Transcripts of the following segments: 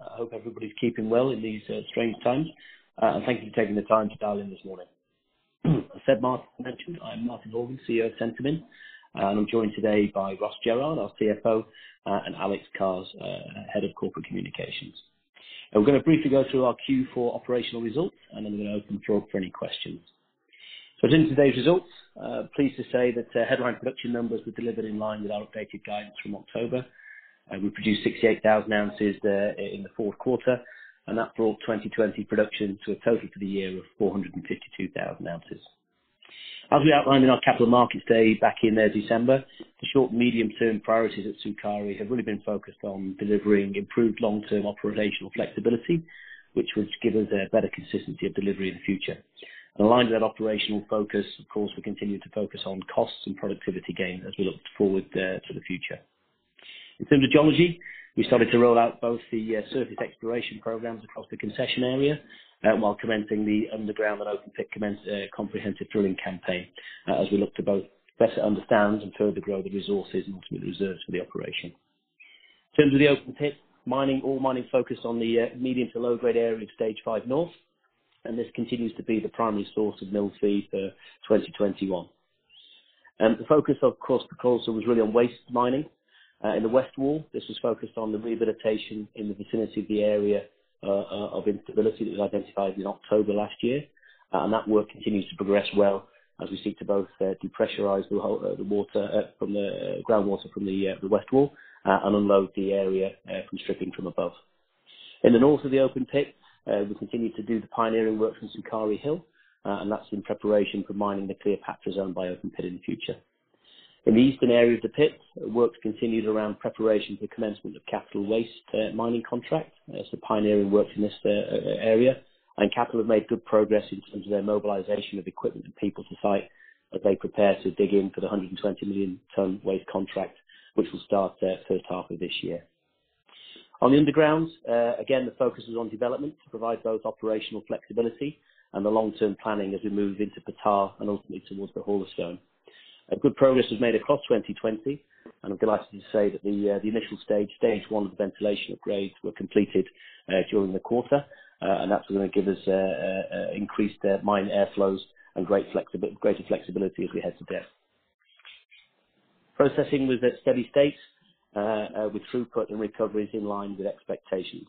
I hope everybody's keeping well in these uh, strange times. Uh, and thank you for taking the time to dial in this morning. As said Martin mentioned, I'm Martin Horgan, CEO of Centamin, and I'm joined today by Ross Jerrard, our CFO, uh, and Alex Carse, uh, Head of Corporate Communications. And we're going to briefly go through our Q4 operational results, and then we're going to open the floor for any questions. So in today's results, uh, pleased to say that uh, headline production numbers were delivered in line with our updated guidance from October, uh, we produced 68,000 ounces there in the fourth quarter, and that brought 2020 production to a total for the year of 452,000 ounces. As we outlined in our Capital Markets Day back in uh, December, the short and medium-term priorities at Sukari have really been focused on delivering improved long-term operational flexibility, which would give us a better consistency of delivery in the future. And aligned with that operational focus, of course, we continue to focus on costs and productivity gains as we look forward uh, to the future. In terms of geology, we started to roll out both the uh, surface exploration programs across the concession area, uh, while commencing the underground and open pit uh, comprehensive drilling campaign, as we look to both better understand and further grow the resources and ultimately reserves for the operation. In terms of the open pit, mining, all mining focused on the medium to low-grade area of Stage 5 North, and this continues to be the primary source of mill feed for 2021. The focus, of course, also was really on waste mining, uh, in the west wall, this was focused on the rehabilitation in the vicinity of the area uh, uh, of instability that was identified in October last year, uh, and that work continues to progress well as we seek to both uh, depressurize the uh, water from the groundwater from the the west wall and unload the area from stripping from above. In the north of the open pit, we continue to do the pioneering work from Sukari Hill, uh, and that's in preparation for mining the Cleopatra zone by open pit in the future. In the eastern area of the pit, works continued around preparation for commencement of capital waste uh, mining contract. Uh, so pioneering works in this uh, area, and capital have made good progress in terms of their mobilization of equipment and people to site as they prepare to dig in for the 120 million ton waste contract, which will start uh, first half of this year. On the underground, uh, again, the focus is on development to provide both operational flexibility and the long-term planning as we move into Ptah and ultimately towards the Hall of Stone. Good progress was made across 2020, and I'm delighted to say that the uh, initial stage, stage one of the ventilation upgrades, were completed uh, during the quarter, uh, and that's going to give us increased mine airflows and greater flexibility as we head to depth. Processing was at steady state, with throughput and recoveries in line with expectations.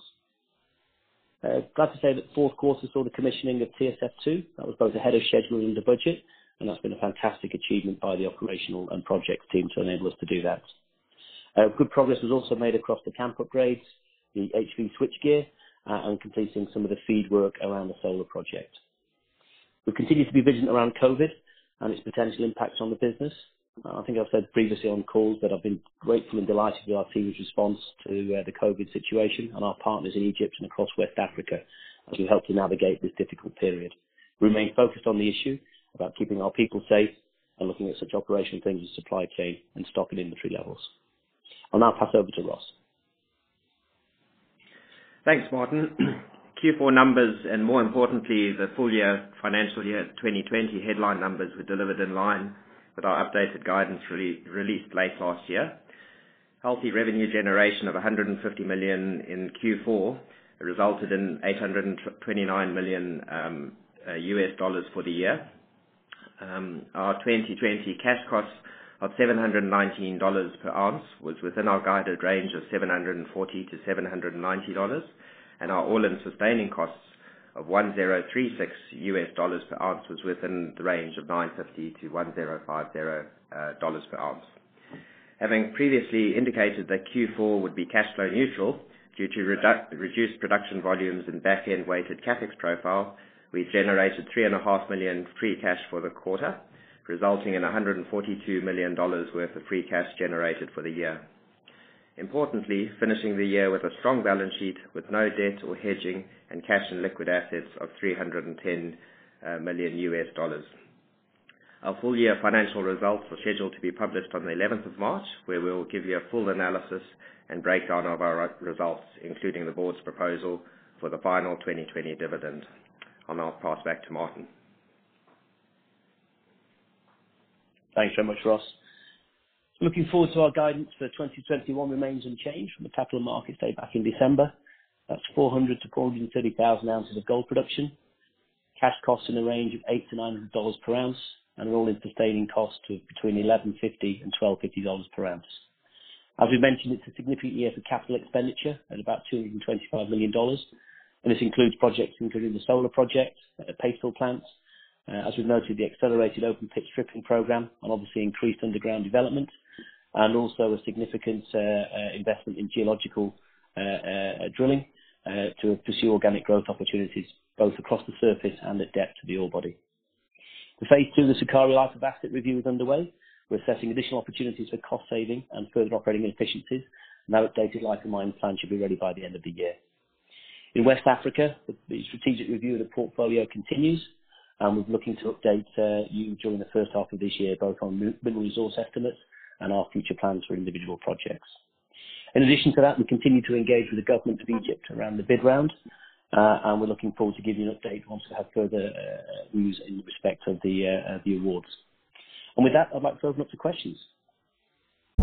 Glad to say that fourth quarter saw the commissioning of TSF2. That was both ahead of schedule and under budget, and that's been a fantastic achievement by the operational and project team to enable us to do that. Uh, good progress was also made across the camp upgrades, the HV switchgear, uh, and completing some of the feed work around the solar project. We continue to be vigilant around COVID and its potential impacts on the business. Uh, I think I've said previously on calls that I've been grateful and delighted with our team's response to the COVID situation and our partners in Egypt and across West Africa as we help to navigate this difficult period. We remain focused on the issue about keeping our people safe and looking at such operational things as supply chain and stock and inventory levels. I'll now pass over to Ross. Thanks, Martin. Q4 numbers, and more importantly, the full year financial year 2020 headline numbers were delivered in line with our updated guidance released late last year. Healthy revenue generation of 150 million in Q4 resulted in 829 million uh, US dollars for the year, our 2020 cash costs of $719 per ounce was within our guided range of $740-$790, and our all-in sustaining costs of $1,036 per ounce was within the range of $950-$1,050 uh, per ounce. Having previously indicated that Q4 would be cash flow neutral due to reduced production volumes and back-end weighted CapEx profile, we generated 3.5 million free cash for the quarter, resulting in $142 million worth of free cash generated for the year. Importantly, finishing the year with a strong balance sheet with no debt or hedging and cash and liquid assets of $310 uh, million. Our full year financial results are scheduled to be published on the 11th of March, where we'll give you a full analysis and breakdown of our results, including the board's proposal for the final 2020 dividend. I'll now pass back to Martin. Thanks very much, Ross. Looking forward to our guidance for 2021 remains unchanged from the capital markets day back in December. That's 400,000-430,000 ounces of gold production, cash costs in the range of $800-$900 per ounce, and an all-in sustaining cost of between 1,150 and $1,250 per ounce. As we mentioned, it's a significant year for capital expenditure at about $225 million, and this includes projects including the solar project, paste fill plants, as we've noted, the accelerated open pit stripping program, and obviously increased underground development, and also a significant uh, uh, investment in geological drilling to pursue organic growth opportunities both across the surface and at depth of the ore body. The phase two, of the Sukari life of asset review is underway. We're assessing additional opportunities for cost saving and further operating efficiencies. Our updated life of mine plan should be ready by the end of the year. In West Africa, the strategic review of the portfolio continues, and we're looking to update uh, you during the first half of this year, both on mineral resource estimates and our future plans for individual projects. In addition to that, we continue to engage with the government of Egypt around the bid round, uh, and we're looking forward to giving you an update once we have further uh, news in respect of the awards. And with that, I'd like to open up to questions.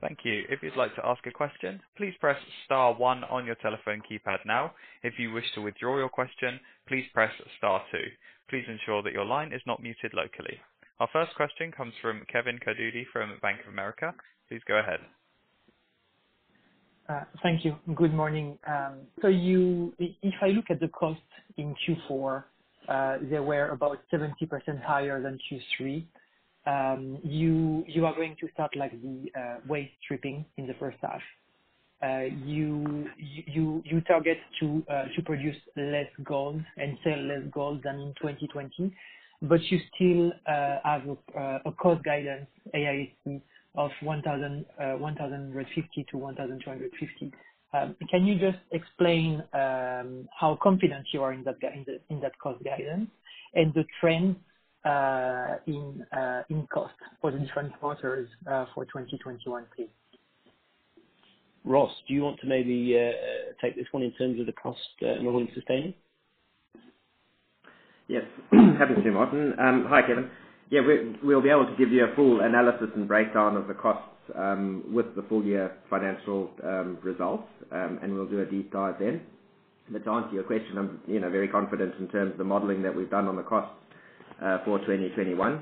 Thank you. If you'd like to ask a question, please press star one on your telephone keypad now. If you wish to withdraw your question, please press star two. Please ensure that your line is not muted locally. Our first question comes from Kevin Cuddihy from Bank of America. Please go ahead. Uh, thank you. Good morning. Um, so, if I look at the cost in Q4, uh, they were about 70% higher than Q3. You you are going to start like the uh, waste stripping in the first half. Uh, you you you target to uh, to produce less gold and sell less gold than in 2020, but you still have a a cost guidance, AISC, of 1,000 $1,150-$1,250. Can you just explain um, how confident you are in that in, the, in that cost guidance and the trend Uh, in uh, in cost for the different quarters uh, for 2021, please? Ross, do you want to maybe take this one in terms of the cost and all-in sustaining? Yes. Happy to, Martin. Um, hi, Kevin. Yeah, we'll be able to give you a full analysis and breakdown of the costs um, with the full year financial um, results, and we'll do a deep dive then. But to answer your question, I'm you know very confident in terms of the modeling that we've done on the costs Uh, for 2021.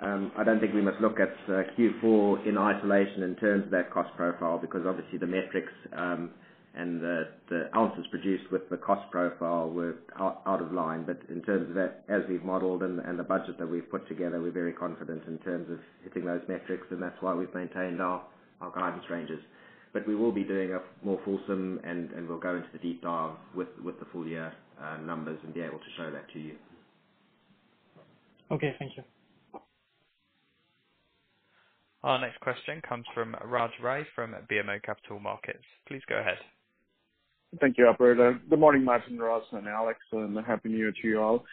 Um, I don't think we must look at uh, Q4 in isolation in terms of that cost profile, because obviously the metrics um, and the ounces produced with the cost profile were out of line. But in terms of that, as we've modeled and the budget that we've put together, we're very confident in terms of hitting those metrics, and that's why we've maintained our guidance ranges. but we will be doing a more fulsome, and we'll go into the deep dive with the full year uh, numbers and be able to show that to you. Okay. Thank you. Our next question comes from Raj Ray from BMO Capital Markets. Please go ahead. Thank you, operator. Good morning, Martin, Ross, and Alex, and happy New Year to you all.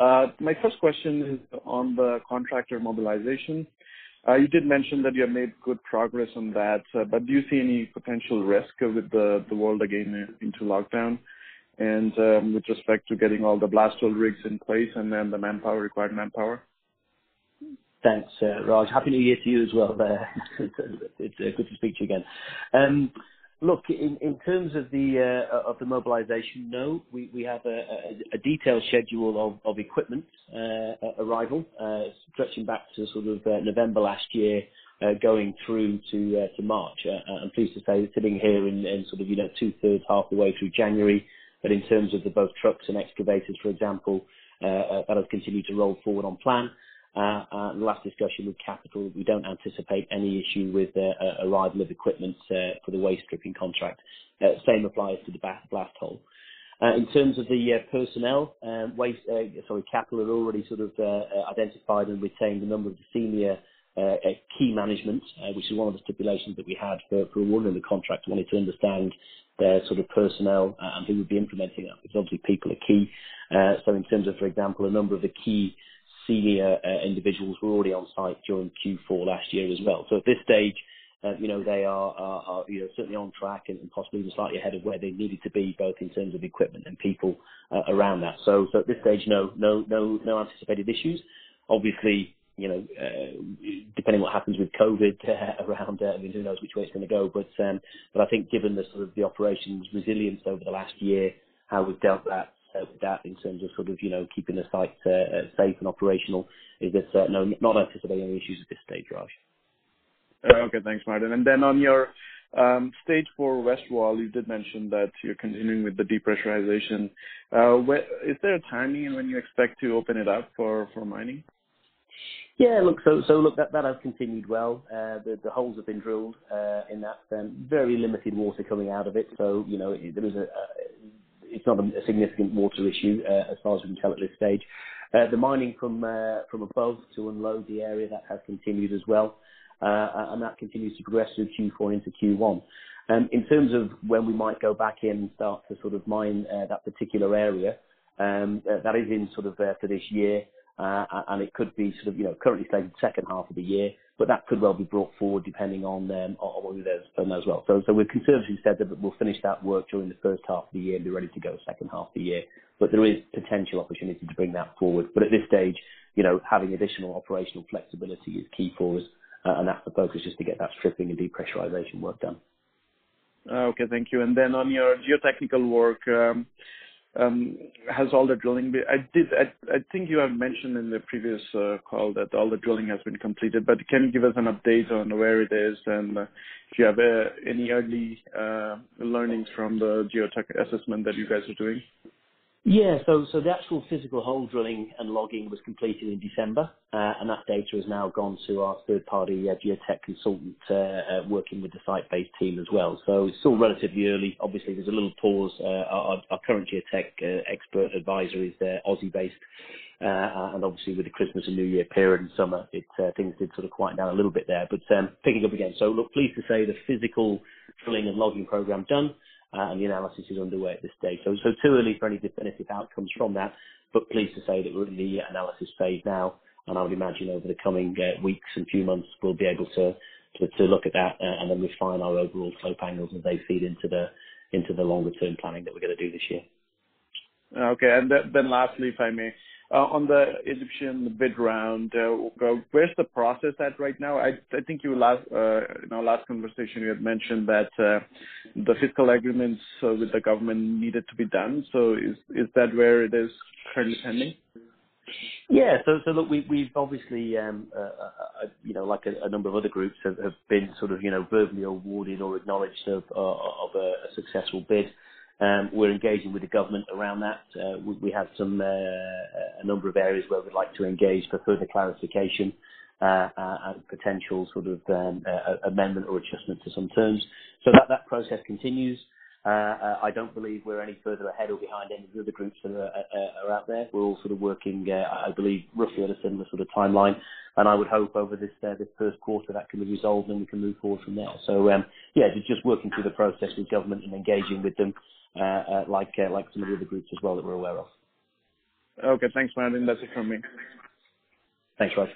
Uh, my first question is on the contractor mobilization. Uh, you did mention that you have made good progress on that, uh, but do you see any potential risk with the world again into lockdown and um, with respect to getting all the blast hole rigs in place and then the manpower, required manpower? Thanks, Raj. Happy New Year to you as well. It's uh, good to speak to you again. Um, Look, in in terms of the uh, of the mobilization, no, we we have a a, a detailed schedule of of equipment arrival stretching back to sort of November last year, going through to to March. I'm pleased to say sitting here in in sort of you know two-thirds, half the way through January, but in terms of the both trucks and excavators, for example, uh, uh, that has continued to roll forward on plan. Uh, the Last discussion with Capital, we don't anticipate any issue with uh arrival of equipment for the waste stripping contract. Same applies to the blast hole. In terms of the personnel, um, sorry, Capital had already sort of identified and retained a number of the senior key management, which is one of the stipulations that we had for awarding the contract. Wanted to understand their sort of personnel uh, and who would be implementing that, because obviously people are key. Uh, so, in terms of, for example, a number of the key senior uh, individuals were already on site during Q4 last year as well. So at this stage, uh, you know, they are you know, certainly on track and possibly even slightly ahead of where they needed to be, both in terms of equipment and people around that. So, so at this stage, no, no, no, no anticipated issues. Obviously, Uh, depending what happens with COVID uh, around, uh, I mean, who knows which way it's going to go. But um, but I think given the sort of the operations resilience over the last year, how we've dealt that uh, with that in terms of sort of you know keeping the site safe and operational, is that no, not anticipating any issues at this stage, Raj. Okay. Thanks, Martin. And then on your um, Stage 4 West wall, you did mention that you're continuing with the depressurization. Is there a timing in when you expect to open it up for, for mining? Yeah, look, so so look, that that has continued well. Uh, The the holes have been drilled uh, in that. Um, Very limited water coming out of it. So you know it, there is a, it's not a a significant water issue uh, as far as we can tell at this stage. Uh, The mining from uh, from above to unload the area, that has continued as well. Uh, and that continues to progress through Q4 into Q1. Um, in terms of when we might go back in and start to sort of mine uh, that particular area, um, that is in sort of uh, for this year. Uh, it could be sort of you know, currently slated second half of the year, but that could well be brought forward depending on when there's firm as well. So, so we've conservatively said that we'll finish that work during the first half of the year and be ready to go second half of the year. But there is potential opportunity to bring that forward. But at this stage, you know, having additional operational flexibility is key for us, uh, and that's the focus, just to get that stripping and depressurization work done. Okay, thank you. And then on your geotechnical work, um, Um, has all the drilling I did. I think you have mentioned in the previous uh, call that all the drilling has been completed, but can you give us an update on where it is and uh, if you have uh, any early learnings from the geotech assessment that you guys are doing? Yeah. So so the actual physical hole drilling and logging was completed in December. uh, And that data has now gone to our third-party uh, geotech consultant, uh, uh, working with the site-based team as well. So it's still relatively early. Obviously, there's a little pause. Uh, Our current geotech uh, expert advisor is there Aussie-based. Uh, and obviously with the Christmas and New Year period and summer, it uh, things did sort of quiet down a little bit there. But um, picking up again. So look, pleased to say the physical drilling and logging program done, and the analysis is underway at this stage. So, so too early for any definitive outcomes from that, but pleased to say that we're in the analysis phase now, and I would imagine over the coming uh, weeks and few months, we'll be able to to look at that uh, and then refine our overall slope angles as they feed into the into the longer-term planning that we're going to do this year. Okay. And th- then lastly, if I may. Uh, on the Egyptian bid round, uh, where's the process at right now? I I think you last uh, in our last conversation, you had mentioned that the fiscal agreements with the government needed to be done. So is is that where it is currently pending? Yeah. So so look, we we've obviously, um you know like a number of other groups, have been sort of you know, verbally awarded or acknowledged of of a successful bid. We're engaging with the government around that. Uh, We we, have some uh, a number of areas where we'd like to engage for further clarification. uh, and potential sort of um, amendment or adjustment to some terms. So that that process continues. Uh, uh, I don't believe we're any further ahead or behind any of the other groups that are uh, out there. We're all sort of working, I believe, roughly at a similar sort of timeline. And I would hope over this this first quarter that can be resolved, and we can move forward from there. So um, yeah, just working through the process with government and engaging with them, like like some of the other groups as well that we're aware of. Okay. Thanks, Martin. That's it from me. Thanks, Raj.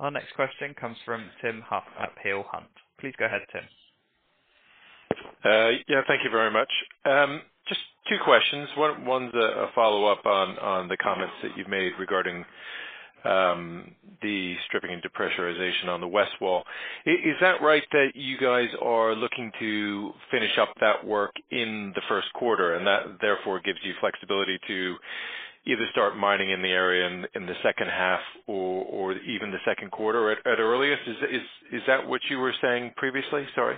Our next question comes from Tim Huff at Peel Hunt. Please go ahead, Tim. Uh, yeah, thank you very much. Um, just two questions. One's a follow-up on the comments that you've made regarding um, the stripping and depressurization on the west wall. Is that right that you guys are looking to finish up that work in the first quarter, and that therefore gives you flexibility to either start mining in the area in the second half or even the second quarter at earliest? Is that what you were saying previously? Sorry.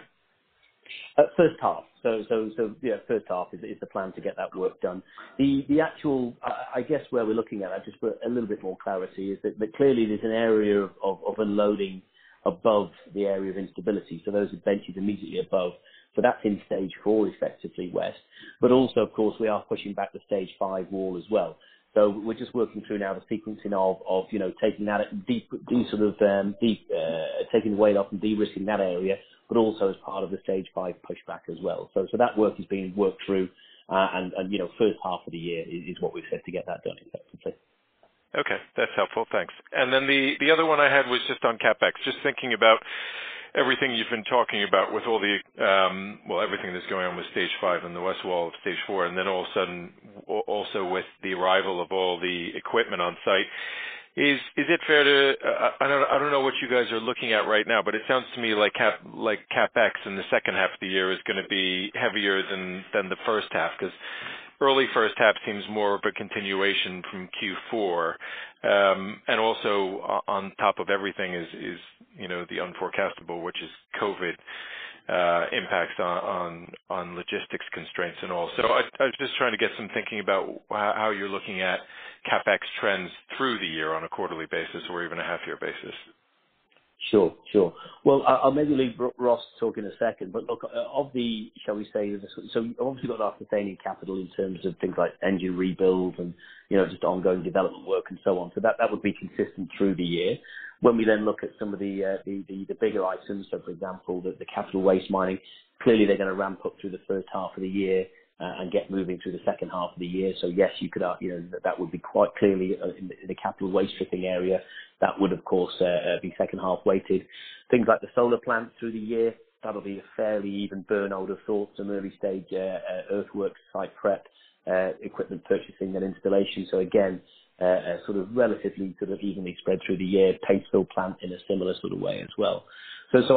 First half. So so so yeah, first half is is the plan to get that work done. The the actual, I guess where we're looking at, I just for a little bit more clarity, is that that clearly there's an area of unloading above the area of instability. So those are benches immediately above. So that's in stage 4, effectively west. But also, of course, we are pushing back the stage 5 wall as well. So we're just working through now the sequencing of of you know, taking that deep, deep sort of, um, deep, uh, taking the weight off and de-risking that area, but also as part of the stage 5 pushback as well. So, so that work is being worked through, and and, you know, first half of the year is what we've said to get that done effectively. Okay. That's helpful. Thanks. And then the the other one I had was just on CapEx. Just thinking about everything you've been talking about with all the, um, well, everything that's going on with stage 5 and the west wall of stage 4, and then all of a sudden, also with the arrival of all the equipment on site. Uh, I I don't I don't know what you guys are looking at right now, but it sounds to me like Cap like CapEx in the second half of the year is going to be heavier than than the first half, because early first half seems more of a continuation from Q4. Um, and Also uh, on top of everything is, is you know, the unforecastable, which is COVID Uh, impacts on on logistics constraints and all. So I I was just trying to get some thinking about how you're looking at CapEx trends through the year on a quarterly basis or even a half-year basis. Sure. Sure. Well, I'll maybe leave Ross talk in a second. but Look, of the, shall we say, so obviously got our sustaining capital in terms of things like engine rebuilds and you know, just ongoing development work and so on. So that that would be consistent through the year. When we then look at some of the uh the the the bigger items, so for example, the the capital waste mining, clearly they're going to ramp up through the first half of the year Uh, and get moving through the second half of the year. So yes, you could argue, you know, that would be quite clearly uh, in the capital waste stripping area. That would, of course, be second half weighted. Things like the solar plant through the year, that'll be a fairly even burn, I would have thought. Some early stage earthworks, site prep, equipment purchasing and installation. So again, sort of relatively sort of evenly spread through the year. Paste fill plant in a similar sort of way as well.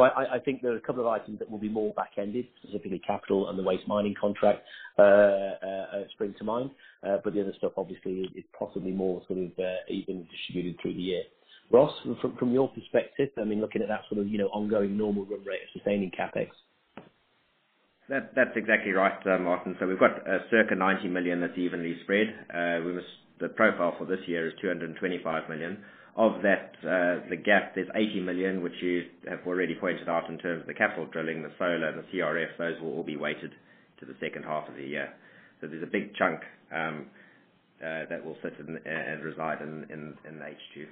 I I think there are a couple of items that will be more back-ended, specifically capital and the waste mining contract uh, uh, uh, spring to mind. Uh, but the other stuff obviously is possibly more sort of even distributed through the year. Ross, from your perspective, I mean, looking at that sort of you know ongoing normal run rate of sustaining CapEx. That's exactly right, Martin. So we've got circa 90 million that's evenly spread. Uh, we must, the profile for this year is $225 million. Of that, uh, the gap, there's 80 million, which you have already pointed out in terms of the capital drilling, the solar and the CRF, those will all be weighted to the second half of the year. So there's a big chunk um, uh, that will sit uh, and reside in the H2.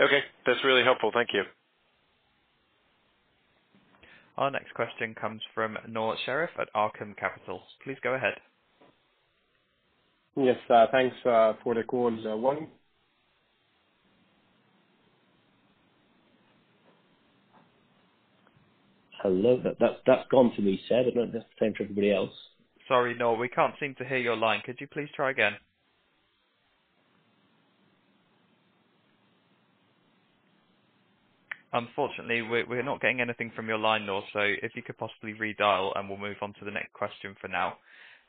Okay. That's really helpful. Thank you. Our next question comes from Nour Sherif at Arqaam Capital. Please go ahead. Yes. Thanks for the call. Hello? That's gone for me, Seb. I don't know if that's the same for everybody else. Sorry, Nour, we can't seem to hear your line. Could you please try again? Unfortunately, we're not getting anything from your line, Nour, so if you could possibly redial and we'll move on to the next question for now.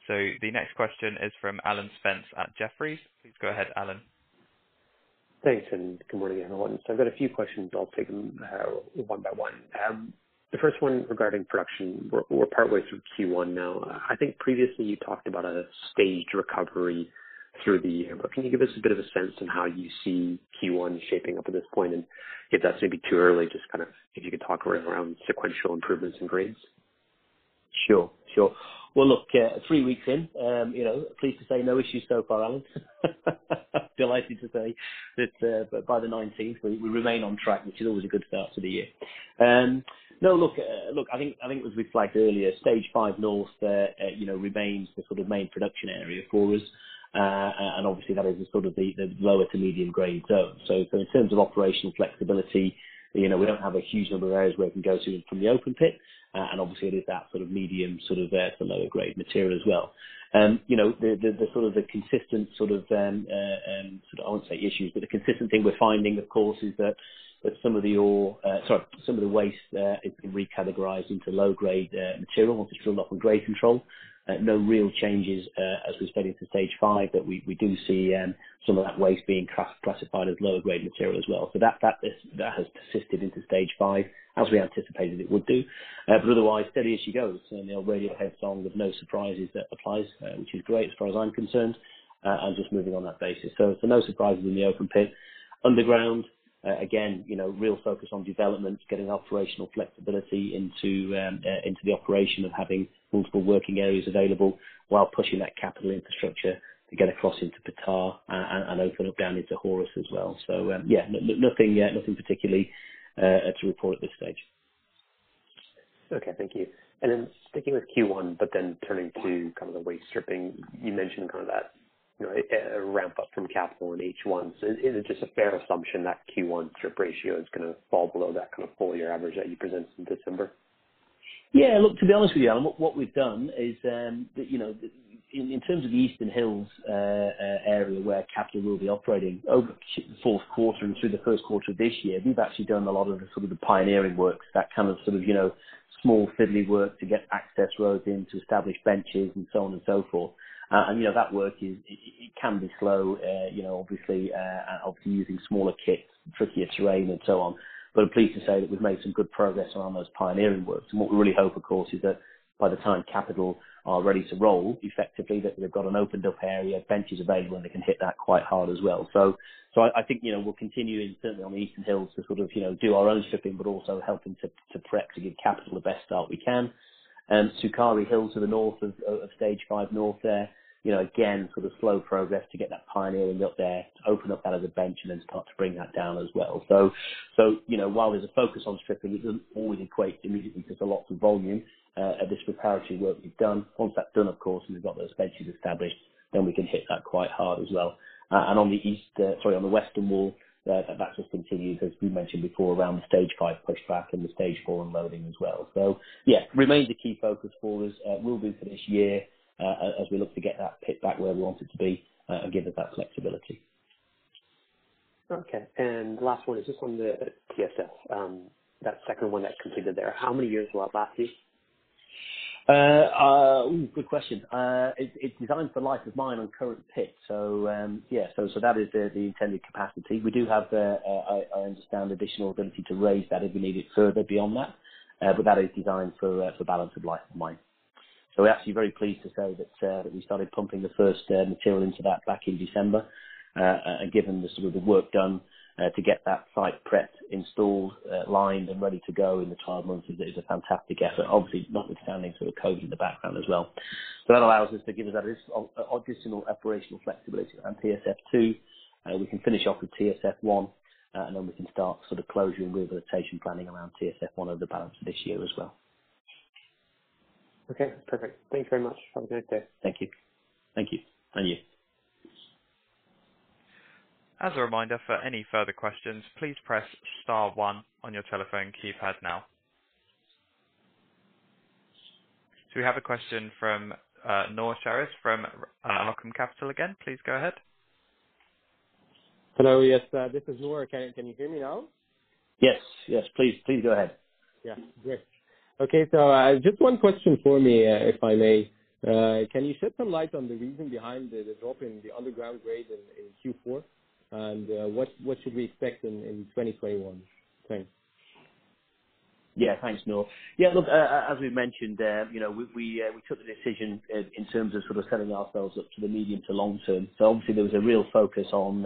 So the next question is from Alan Spence at Jefferies. Please go ahead, Alan. Thanks, and good morning, everyone. So I've got a few questions. I'll take them uh, one by one. Um, The first one regarding production. We're partway through Q1 now. I think previously you talked about a staged recovery through the year. But can you give us a bit of a sense on how you see Q1 shaping up at this point? And if that's maybe too early, just kind of if you could talk around sequential improvements in grades. Sure, sure. Well, look, uh, three weeks in, um, you know, pleased to say no issues so far, Alan. Delighted to say that uh, by the 19th we, we, remain on track, which is always a good start to the year. Um, no, look, uh, look. I think I think as we flagged earlier, Stage Five North, uh, uh, you know, remains the sort of main production area for us. Uh, and obviously that is the sort of the, the lower to medium grade zone. So, so in terms of operational flexibility, you know, we don't have a huge number of areas where we can go to from the open pit, uh, and obviously it is that sort of medium sort of uh, to lower grade material as well. Um, you know, the, the, the, sort of the consistent sort of, um, uh, um, sort of, I won't say issues, but the consistent thing we're finding, of course, is that, that some of the ore, uh, sorry, some of the waste uh, has been recategorized into low grade uh, material once it's drilled off on grade control. Uh, no real changes uh, as we spread into stage five, but we, we do see um, some of that waste being classified as lower grade material as well. So that that is, that has persisted into stage five as we anticipated it would do. Uh, but otherwise, steady as she goes. And the old Radiohead song with no surprises that applies, uh, which is great as far as I'm concerned. Uh, and just moving on that basis. So, no surprises in the open pit. Underground, again, you know, real focus on development, getting operational flexibility into um, uh, into the operation of having multiple working areas available while pushing that capital infrastructure to get across into Ptah and, and open up down into Horus as well. So um, yeah, nothing uh, nothing particularly uh, to report at this stage. Okay, thank you. And then sticking with Q1, but then turning to kind of the waste stripping, you mentioned kind of that you know, a ramp up from capital in H1. So is it just a fair assumption that Q1 strip ratio is to fall below that kind of full year average that you presented in December? Yeah, look, to be honest with you, Alan, what, we've done is, um, you know, in, in terms of the Eastern Hills uh, uh, area where Capital will be operating over the fourth quarter and through the first quarter of this year, we've actually done a lot of the sort of the pioneering works, that kind of sort of, you know, small fiddly work to get access roads in, to establish benches and so on and so forth. Uh, and you know that work is it, it can be slow. Uh, you know, obviously, uh, obviously using smaller kits, trickier terrain, and so on. But I'm pleased to say that we've made some good progress around those pioneering works. And what we really hope, of course, is that by the time capital are ready to roll effectively, that they've got an opened up area, benches available, and they can hit that quite hard as well. So, so I, I think you know we'll continue in, certainly on the Eastern Hills to sort of you know do our own stripping, but also helping to, to prep to give capital the best start we can. Um, Sukari Hill to the north of, of Stage Five North there you know, again, sort of slow progress to get that pioneering up there, to open up that as a bench and then start to bring that down as well. So, so you know, while there's a focus on stripping, it doesn't always equate immediately to lots of volume uh, this preparatory work we've done. Once that's done, of course, and we've got those benches established, then we can hit that quite hard as well. Uh, and on the east, uh, sorry, on the western wall, uh, that just continues, as we mentioned before, around the stage five pushback and the stage four unloading as well. So, yeah, remains a key focus for us. Uh, will be for this year. Uh, as we look to get that pit back where we want it to be uh, and give us that flexibility. Okay. And last one is just on the TSF, um, that second one that completed there. How many years will that last you? Uh, ooh, good question. Uh, it's designed for life of mine on current pit. So, um, yeah, so so that is the the intended capacity. We do have, uh, I I understand, additional ability to raise that if we need it further beyond that, uh, but that is designed for uh, for balance of life of mine. So we're actually very pleased to say that uh, that we started pumping the first uh, material into that back in December, uh, and given the sort of the work done uh, to get that site prepped, installed, uh, lined, and ready to go in the 12 months is, is a fantastic effort. Obviously, notwithstanding sort of COVID in the background as well. So that allows us to give us that additional operational flexibility And TSF2. Uh, we can finish off with TSF1, uh, and then we can start sort of closure and rehabilitation planning around TSF1 over the balance of this year as well. Okay, perfect. Thanks very much. Have a nice day. Thank you. Thank you. And you. As a reminder, for any further questions, please press star one on your telephone keypad now. So we have a question from uh, Noor Sharif from uh, Arqaam Capital again. Please go ahead. Hello. Yes, uh, this is Noor. Can you hear me now? Yes. Yes, please. Please go ahead. Yeah, great. Okay, so uh, just one question for me, uh, if I may. Uh, can you shed some light on the reason behind the, the drop in the underground grade in, in Q4, and uh, what what should we expect in, in 2021? Thanks. Yeah, thanks, Noel. Yeah, look, uh, uh, as we've mentioned, uh, you know, we took the decision in terms of sort of setting ourselves up to the medium to long term. So obviously there was a real focus on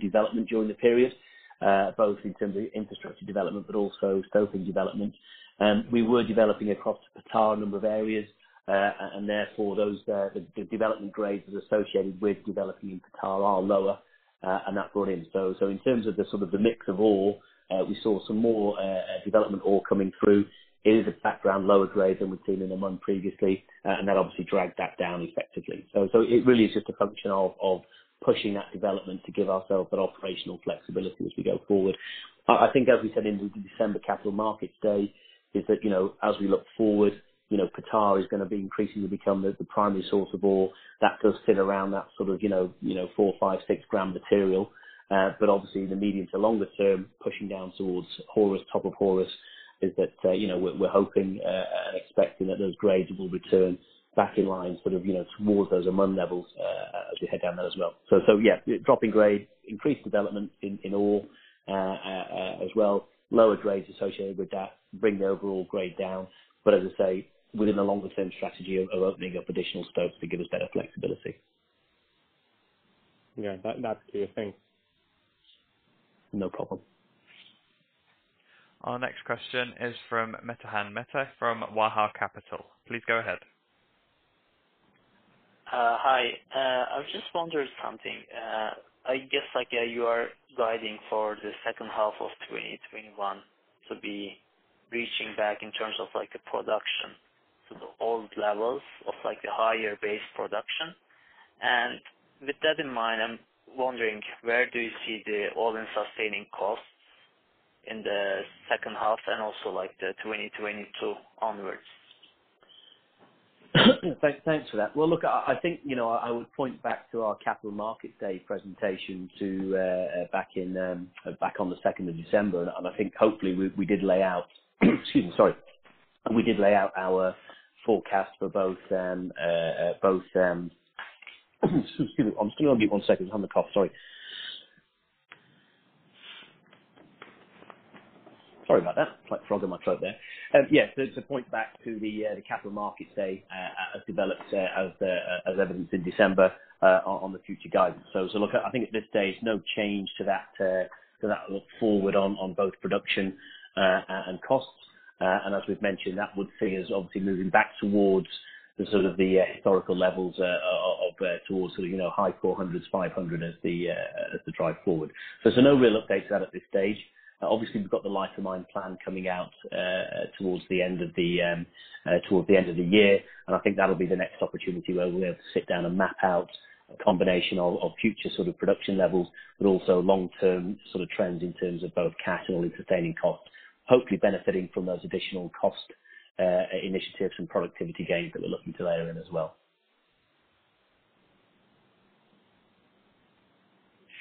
development during the period, both in terms of infrastructure development but also stoping development. Um, we were developing across a number of areas, and therefore those the development grades associated with developing in Ptah are lower, Uh, and that brought in. So so in terms of the sort of the mix of ore, uh, we saw some more uh, development ore coming through. It is a background lower grade than we've seen in the month previously, and that obviously dragged that down effectively. So so it really is just a function of pushing that development to give ourselves that operational flexibility as we go forward. I think as we said in the December Capital Markets Day, is that, you know, as we look forward, you know, Ptah is gonna be increasingly become the the primary source of ore. That does sit around that sort of, you know, you know, four, five, six gram material. Uh, but obviously the medium to longer term, pushing down towards Horus, top of Horus, is that, uh, you know, we're hoping uh, and expecting that those grades will return back in line, sort of, you know, towards those Amun levels, as we head down there as well. So so yeah, dropping grade, increased development in ore, as well. Lower grades associated with that bring the overall grade down. But as I say, within the longer term strategy of opening up additional stopes to give us better flexibility. Yeah. That's clear. Thanks. No problem. Our next question is from Metahan Mehta from Waha Capital. Please go ahead. Hi. Uh, I was just wondering something. Uh, I guess like, you are guiding for the second half of 2021 to be reaching back in terms of like the production to the old levels of like the higher base production. And with that in mind, I'm wondering where do you see the all-in sustaining costs in the second half and also like the 2022 onwards? Thanks for that. Well, look, I think, you know, I would point back to our Capital Markets Day presentation to uh, um, back on the second of December. And I think hopefully we we did lay out excuse me, sorry. we did lay out our forecast for both. Um, uh, uh, both. Um, excuse me. I'm just gonna give one second. I have a cough. Sorry. Sorry about that. Like frog in my throat there. Um, yeah. so To point back to the uh, the Capital Markets Day, uh, uh as developed, uh, as as evidenced in December, on the future guidance. So so look, I think at this stage, no change to that to that look forward on both production and costs. And as we've mentioned, that would see us obviously moving back towards the sort of the historical levels of towards sort of, you know, high 400s, 500 as the uh drive forward. So no real updates to that at this stage. Obviously we've got the life of mine plan coming out towards the end of the um uh towards the end of the year. And I think that'll be the next opportunity where we'll be able to sit down and map out a combination of future sort of production levels, but also long-term sort of trends in terms of both cash and all-in sustaining costs. Hopefully benefiting from those additional cost uh, initiatives and productivity gains that we're looking to layer in as well.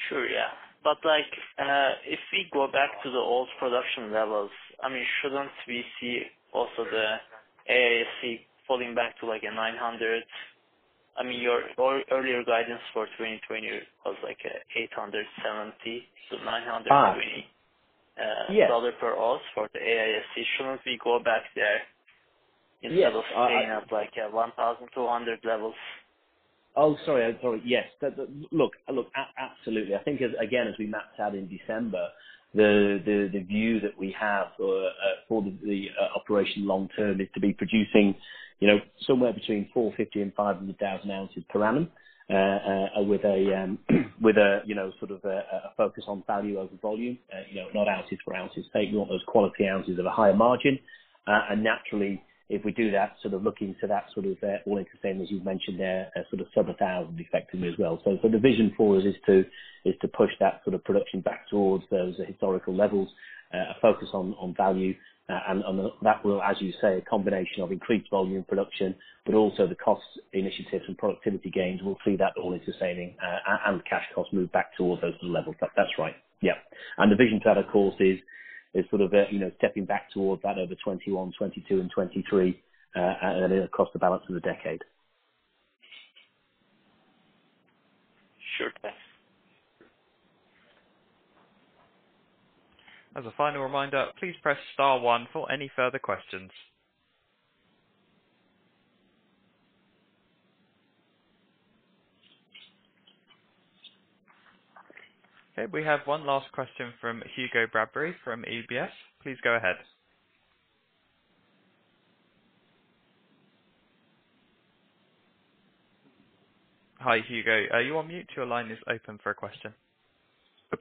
Sure. Yeah. But like, uh, if we go back to the old production levels, I mean, shouldn't we see also the AISC falling back to like a 900? I mean, your earlier guidance for 2020 was like $870-$920. Yes. dollar per ounce for the AISC. Shouldn't we go back there? Yes. Instead of uh, staying at like, uh, 1,200 levels? Oh, sorry. I sorry, yes. Look, uh, look, absolutely. I think as, again, as we mapped out in December, the the, the view that we have for the the uh, operation long term is to be producing, you know, somewhere between 450 and 500,000 ounces per annum, Uh, uh, with a, um with a you know, sort of a focus on value over volume, uh, you know, not ounces for ounces sake. We want those quality ounces of a higher margin. Uh and naturally, if we do that, sort of looking to that sort of all-in sustaining, as you've mentioned there, sort of sub 1,000 effectively as well. So the vision for us is to is to push that sort of production back towards those historical levels, a focus on, on value. Uh, and that will, as you say, a combination of increased volume production, but also the cost initiatives and productivity gains will see that all-in sustaining uh, and cash costs move back towards those levels. That's right. Yeah. And the vision to that, of course, is is sort of, uh, you know, stepping back towards that over 2021, 2022 and 2023, and then across the balance of the decade. Sure. Thanks. As a final reminder, please press star one for any further questions. Okay, we have one last question from Hugo Bradbury from UBS. Please go ahead. Hi, Hugo. Are you on mute? Your line is open for a question.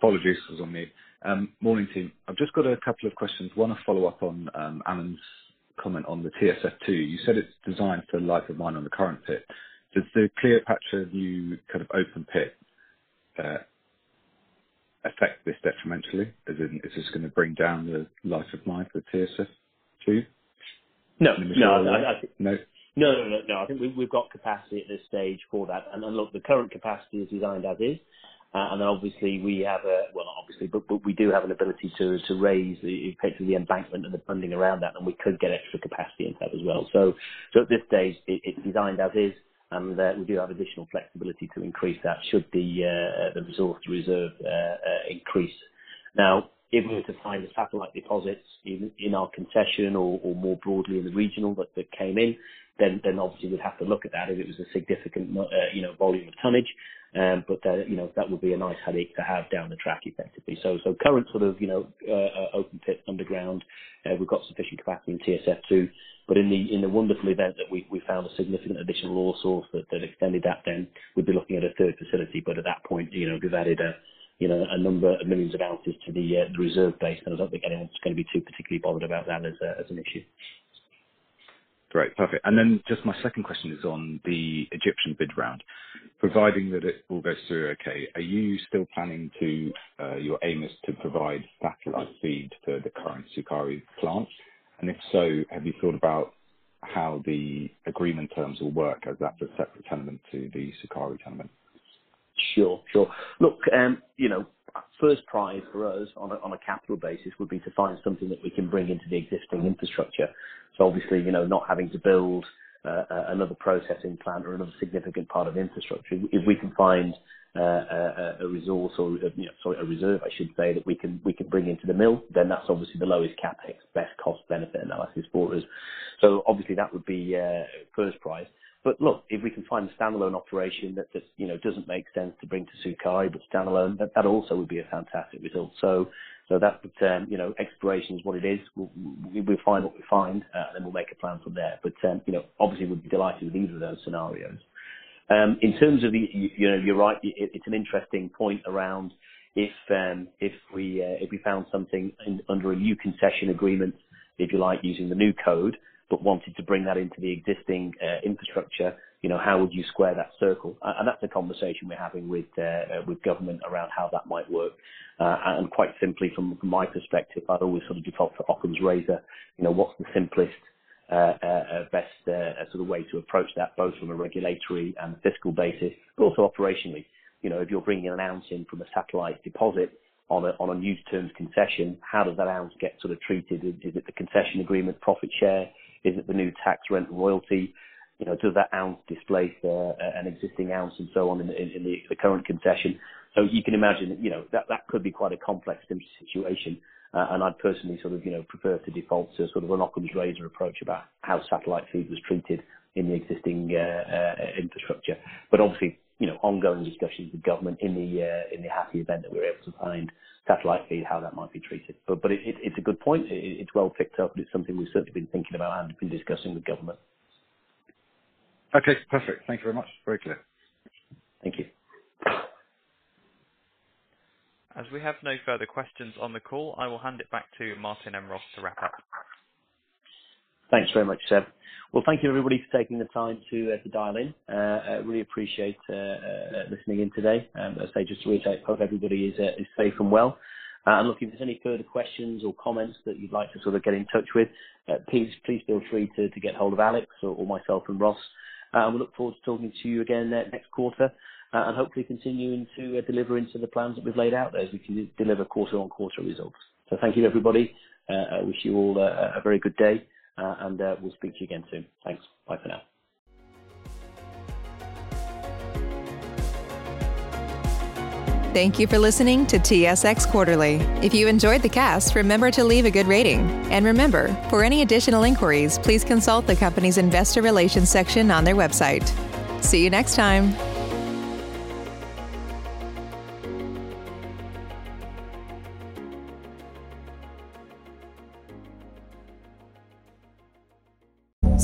Apologies, I was on mute. Um, morning, team. I've just got a couple of questions. One, a follow-up on um, Alan's comment on the TSF2. You said it's designed for life of mine on the current pit. Does the Cleopatra new kind of open pit uh, affect this detrimentally? Is this going to bring down the life of mine for TSF2? No. No? No, I think we've got capacity at this stage for that. And and look, the current capacity is designed as is. And then obviously we have a, well, not obviously, but but we do have an ability to to raise effectively the embankment and the funding around that, and we could get extra capacity into that as well. So, so at this stage, it, it's designed as is, and we do have additional flexibility to increase that should the uh, the resource reserve increase. Now, if we were to find the satellite deposits in in our concession or or more broadly in the regional that came in, then then obviously we'd have to look at that if it was a significant uh, you know, volume of tonnage. That you know, that would be a nice headache to have down the track effectively. So, so current sort of you know, uh, open pit underground, uh, we've got sufficient capacity in TSF2. but In the in the wonderful event that we we found a significant additional ore source that that extended that, then we'd be looking at a third facility. But at that point, you know, we've added a you know, a number of millions of ounces to the reserve base, and I don't think anyone's going to be too particularly bothered about that as as an issue. Great. Perfect. And then just my second question is on the Egyptian bid round. Providing that it all goes through okay, are you still planning to, uh, your aim is to provide satellite feed for the current Sukari plant? And if so, have you thought about how the agreement terms will work as that's a separate tenement to the Sukari tenement? Sure. Sure. Look, um, first prize for us on a capital basis would be to find something that we can bring into the existing infrastructure. So obviously, you know, not having to build uh, uh, another processing plant or another significant part of infrastructure. If we can find uh, a resource or, you know, sorry, a reserve, I should say, that we can we can bring into the mill, then that's obviously the lowest CapEx, best cost benefit analysis for us. So obviously that would be uh, first prize. But look, if we can find a standalone operation that just, you know, doesn't make sense to bring to Sukari, but standalone, that that also would be a fantastic result. So, so that, but, um, you know, exploration is what it is. We'll we'll find what we find, uh, and then we'll make a plan from there. But, um, you know, obviously we'd be delighted with either of those scenarios. Um, In terms of the, you know, you're right, it, it's an interesting point around if um, if we uh, if we found something under a new concession agreement, if you like, using the new code, but wanted to bring that into the existing uh, infrastructure, you know, how would you square that circle? And that's a conversation we're having with uh, with government around how that might work. Uh, and quite simply from my perspective, I'd always sort of default to Occam's razor. You know, what's the simplest, best sort of way to approach that, both from a regulatory and fiscal basis, but also operationally. You know, if you're bringing an ounce in from a satellite deposit on a new terms concession, how does that ounce get sort of treated? Is it the concession agreement profit share? Is it the new tax rent royalty? You know, does that ounce displace an existing ounce and so on in the current concession? So you can imagine you know, that that could be quite a complex situation. Uh, and I'd personally sort of you know, prefer to default to sort of an Occam's razor approach about how satellite feed was treated in the existing uh, infrastructure. But obviously, you know, ongoing discussions with government in the in the happy event that we're able to find satellite feed, how that might be treated. But but it's a good point. It's well picked up, and it's something we've certainly been thinking about and been discussing with government. Okay, perfect. Thank you very much. Very clear. Thank you. As we have no further questions on the call, I will hand it back to Martin and Ross to wrap up. Thanks very much, Seb. Well, thank you everybody for taking the time to uh, to dial in. Uh, uh, really appreciate listening in today. Um, as I say, just to reiterate, hope everybody is is safe and well. And look, if there's any further questions or comments that you'd like to sort of get in touch with, please please feel free to to get hold of Alex or myself and Ross. We look forward to talking to you again next quarter, and hopefully continuing to deliver into the plans that we've laid out there as we can deliver quarter-on-quarter results. So Thank you, everybody. I wish you all a very good day, Uh, and uh, we'll speak to you again soon. Thanks. Bye for now. Thank you for listening to TSX Quarterly. If you enjoyed the cast, remember to leave a good rating. And remember, for any additional inquiries, please consult the company's investor relations section on their website. See you next time.